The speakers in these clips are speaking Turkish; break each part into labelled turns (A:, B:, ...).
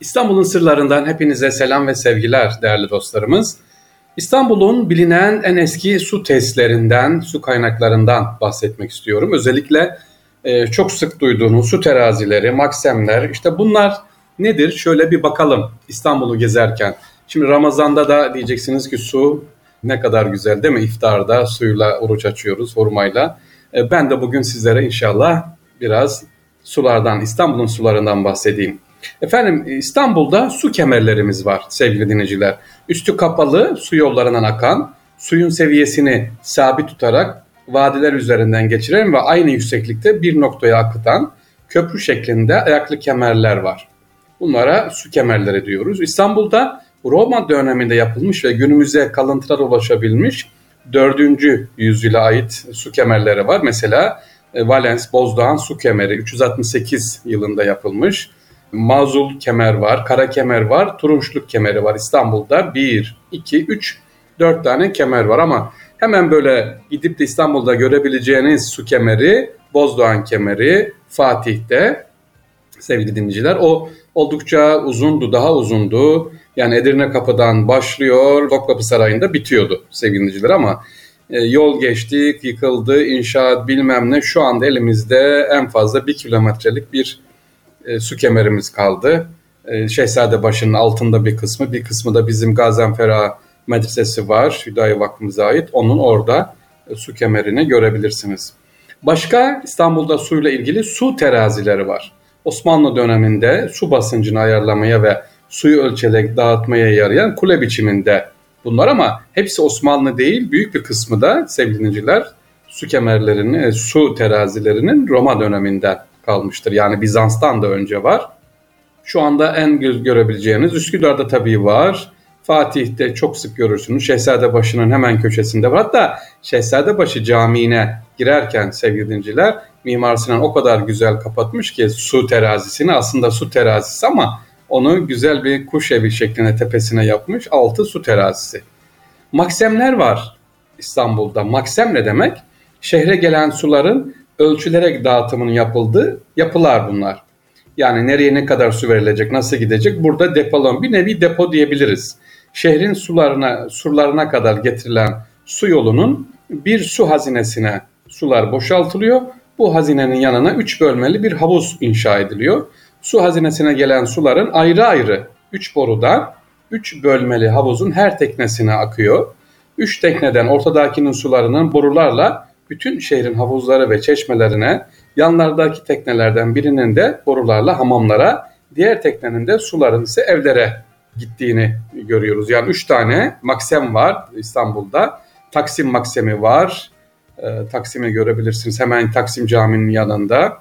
A: İstanbul'un sırlarından hepinize selam ve sevgiler değerli dostlarımız. İstanbul'un bilinen en eski su testlerinden, su kaynaklarından bahsetmek istiyorum. Özellikle e, çok sık duyduğunuz su terazileri, maksemler işte bunlar nedir? Şöyle bir bakalım İstanbul'u gezerken. Şimdi Ramazan'da da diyeceksiniz ki su ne kadar güzel değil mi? İftarda suyla oruç açıyoruz hurmayla. E, ben de bugün sizlere inşallah biraz sulardan, İstanbul'un sularından bahsedeyim. Efendim İstanbul'da su kemerlerimiz var sevgili dinleyiciler. Üstü kapalı su yollarından akan, suyun seviyesini sabit tutarak vadiler üzerinden geçiren ve aynı yükseklikte bir noktaya akıtan köprü şeklinde ayaklı kemerler var. Bunlara su kemerleri diyoruz. İstanbul'da Roma döneminde yapılmış ve günümüze kalıntılar ulaşabilmiş 4. yüzyıla ait su kemerleri var. Mesela e, Valens Bozdoğan su kemeri 368 yılında yapılmış. Mazul kemer var, kara kemer var, turunçluk kemeri var İstanbul'da. 1, 2, 3, 4 tane kemer var ama hemen böyle gidip de İstanbul'da görebileceğiniz su kemeri, Bozdoğan kemeri, Fatih'te sevgili dinleyiciler. O oldukça uzundu, daha uzundu. Yani Edirne Kapı'dan başlıyor, Topkapı Sarayı'nda bitiyordu sevgili dinleyiciler ama e, yol geçtik, yıkıldı, inşaat bilmem ne. Şu anda elimizde en fazla bir kilometrelik bir e, su kemerimiz kaldı. E, Şehzadebaşı'nın altında bir kısmı, bir kısmı da bizim Gaziantep Medresesi var, Hüdayi Vakfımıza ait. Onun orada e, su kemerini görebilirsiniz. Başka İstanbul'da suyla ilgili su terazileri var. Osmanlı döneminde su basıncını ayarlamaya ve suyu ölçerek dağıtmaya yarayan kule biçiminde bunlar ama hepsi Osmanlı değil, büyük bir kısmı da sevgili dinleyiciler su kemerlerinin, e, su terazilerinin Roma döneminden kalmıştır. Yani Bizans'tan da önce var. Şu anda en göz görebileceğiniz Üsküdar'da tabii var. Fatih'te çok sık görürsünüz. Şehzadebaşı'nın hemen köşesinde var. Hatta Şehzadebaşı Camii'ne girerken sevgili dinciler Mimar Sinan o kadar güzel kapatmış ki su terazisini aslında su terazisi ama onu güzel bir kuş evi şeklinde tepesine yapmış. Altı su terazisi. Maksemler var İstanbul'da. Maksem ne demek? Şehre gelen suların ölçülerek dağıtımının yapıldığı yapılar bunlar. Yani nereye ne kadar su verilecek, nasıl gidecek? Burada depolon bir nevi depo diyebiliriz. Şehrin sularına, surlarına kadar getirilen su yolunun bir su hazinesine sular boşaltılıyor. Bu hazinenin yanına üç bölmeli bir havuz inşa ediliyor. Su hazinesine gelen suların ayrı ayrı üç borudan üç bölmeli havuzun her teknesine akıyor. Üç tekneden ortadakinin sularının borularla bütün şehrin havuzları ve çeşmelerine, yanlardaki teknelerden birinin de borularla hamamlara, diğer teknenin de suların ise evlere gittiğini görüyoruz. Yani üç tane maksem var İstanbul'da. Taksim maksemi var. E, Taksim'i görebilirsiniz. Hemen Taksim Camii'nin yanında.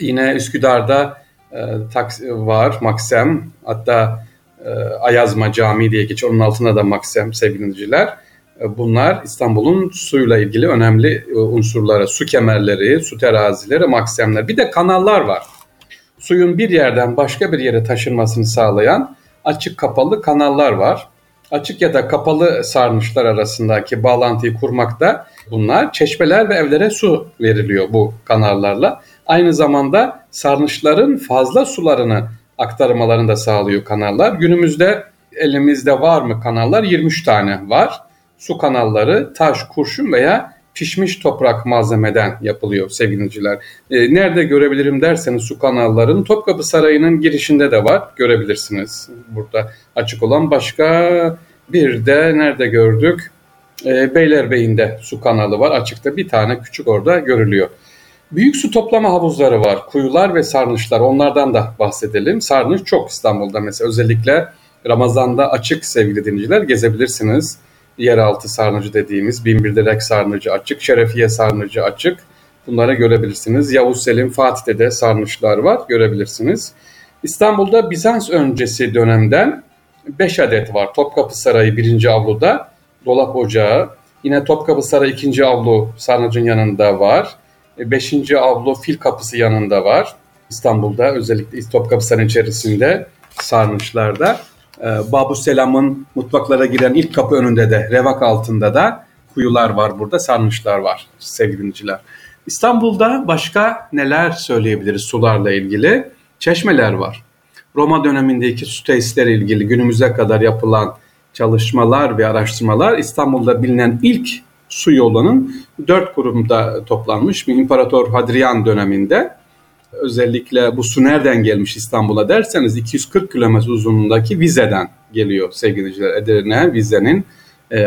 A: Yine Üsküdar'da e, taks var maksem. Hatta e, Ayazma Camii diye geçiyor. Onun altında da maksem sevgili dinleyiciler. E, bunlar İstanbul'un suyla ilgili önemli e, unsurları. Su kemerleri, su terazileri, maksemler. Bir de kanallar var. Suyun bir yerden başka bir yere taşınmasını sağlayan açık kapalı kanallar var. Açık ya da kapalı sarnıçlar arasındaki bağlantıyı kurmakta bunlar çeşmeler ve evlere su veriliyor bu kanallarla. Aynı zamanda sarnıçların fazla sularını aktarmalarını da sağlıyor kanallar. Günümüzde elimizde var mı kanallar? 23 tane var su kanalları taş, kurşun veya pişmiş toprak malzemeden yapılıyor sevgiliciler. E, nerede görebilirim derseniz su kanallarının Topkapı Sarayı'nın girişinde de var. Görebilirsiniz. Burada açık olan başka bir de nerede gördük? E, Beylerbeyi'nde su kanalı var. Açıkta bir tane küçük orada görülüyor. Büyük su toplama havuzları var. Kuyular ve sarnıçlar. Onlardan da bahsedelim. Sarnıç çok İstanbul'da mesela. Özellikle Ramazan'da açık sevgili dinleyiciler gezebilirsiniz yeraltı sarnıcı dediğimiz Binbir Direk sarnıcı açık, Şerefiye sarnıcı açık. Bunları görebilirsiniz. Yavuz Selim Fatih'te de sarnıçlar var görebilirsiniz. İstanbul'da Bizans öncesi dönemden 5 adet var. Topkapı Sarayı 1. avluda, Dolap Ocağı. Yine Topkapı Sarayı 2. avlu sarnıcın yanında var. 5. E, avlu Fil Kapısı yanında var. İstanbul'da özellikle Topkapı Sarayı içerisinde sarnıçlarda. Ee, Babu Selam'ın mutfaklara giren ilk kapı önünde de revak altında da kuyular var burada sarnıçlar var sevgili dinleyiciler. İstanbul'da başka neler söyleyebiliriz sularla ilgili? Çeşmeler var. Roma dönemindeki su tesisleri ilgili günümüze kadar yapılan çalışmalar ve araştırmalar İstanbul'da bilinen ilk su yolunun dört kurumda toplanmış. Bir İmparator Hadrian döneminde özellikle bu su nereden gelmiş İstanbul'a derseniz 240 kilometre uzunluğundaki Vize'den geliyor sevgiliciler. Edirne Vize'nin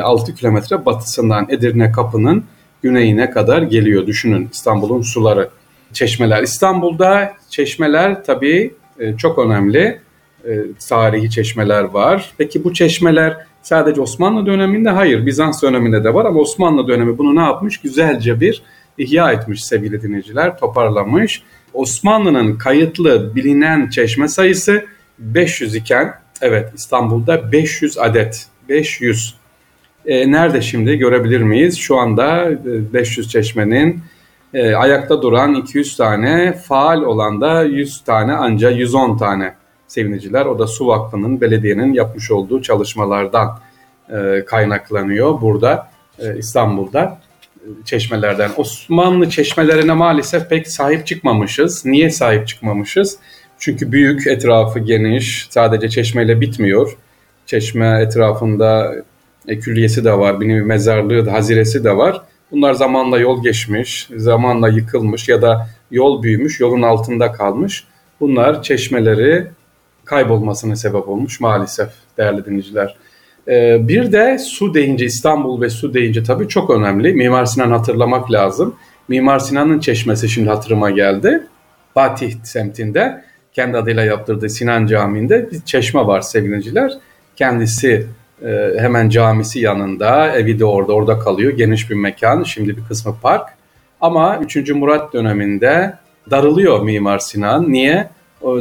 A: 6 e, kilometre batısından Edirne Kapı'nın güneyine kadar geliyor. Düşünün İstanbul'un suları, çeşmeler. İstanbul'da çeşmeler tabii e, çok önemli. E, tarihi çeşmeler var. Peki bu çeşmeler sadece Osmanlı döneminde hayır Bizans döneminde de var ama Osmanlı dönemi bunu ne yapmış? Güzelce bir ihya etmiş sevgili dinleyiciler, toparlamış. Osmanlı'nın kayıtlı bilinen çeşme sayısı 500 iken evet İstanbul'da 500 adet 500 e, nerede şimdi görebilir miyiz? Şu anda 500 e, çeşmenin e, ayakta duran 200 tane, faal olan da 100 tane ancak 110 tane seviniciler. O da Su Vakfı'nın, belediyenin yapmış olduğu çalışmalardan e, kaynaklanıyor burada e, İstanbul'da çeşmelerden. Osmanlı çeşmelerine maalesef pek sahip çıkmamışız. Niye sahip çıkmamışız? Çünkü büyük, etrafı geniş, sadece çeşmeyle bitmiyor. Çeşme etrafında e, külliyesi de var, bir mezarlığı haziresi de var. Bunlar zamanla yol geçmiş, zamanla yıkılmış ya da yol büyümüş, yolun altında kalmış. Bunlar çeşmeleri kaybolmasına sebep olmuş maalesef değerli dinleyiciler. Ee, bir de su deyince İstanbul ve su deyince tabii çok önemli. Mimar Sinan hatırlamak lazım. Mimar Sinan'ın çeşmesi şimdi hatırıma geldi. Fatih semtinde kendi adıyla yaptırdığı Sinan Camii'nde bir çeşme var sevgiliciler. Kendisi e, hemen camisi yanında, evi de orada, orada kalıyor. Geniş bir mekan, şimdi bir kısmı park. Ama 3. Murat döneminde darılıyor Mimar Sinan. Niye?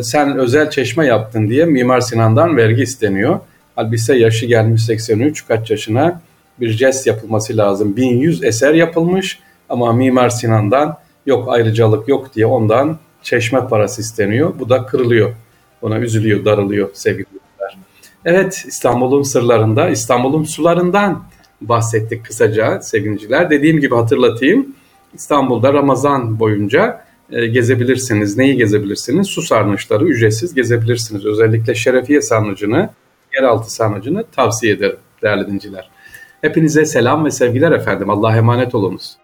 A: Sen özel çeşme yaptın diye Mimar Sinan'dan vergi isteniyor. Halbuki yaşı gelmiş 83, kaç yaşına bir jest yapılması lazım. 1100 eser yapılmış ama Mimar Sinan'dan yok ayrıcalık yok diye ondan çeşme parası isteniyor. Bu da kırılıyor. Ona üzülüyor, darılıyor sevgili Evet İstanbul'un sırlarında, İstanbul'un sularından bahsettik kısaca sevgiliciler. Dediğim gibi hatırlatayım. İstanbul'da Ramazan boyunca e, gezebilirsiniz. Neyi gezebilirsiniz? Su sarnıçları ücretsiz gezebilirsiniz. Özellikle Şerefiye sarnıcını, yeraltı sarnıcını tavsiye ederim değerli dinciler. Hepinize selam ve sevgiler efendim. Allah'a emanet olunuz.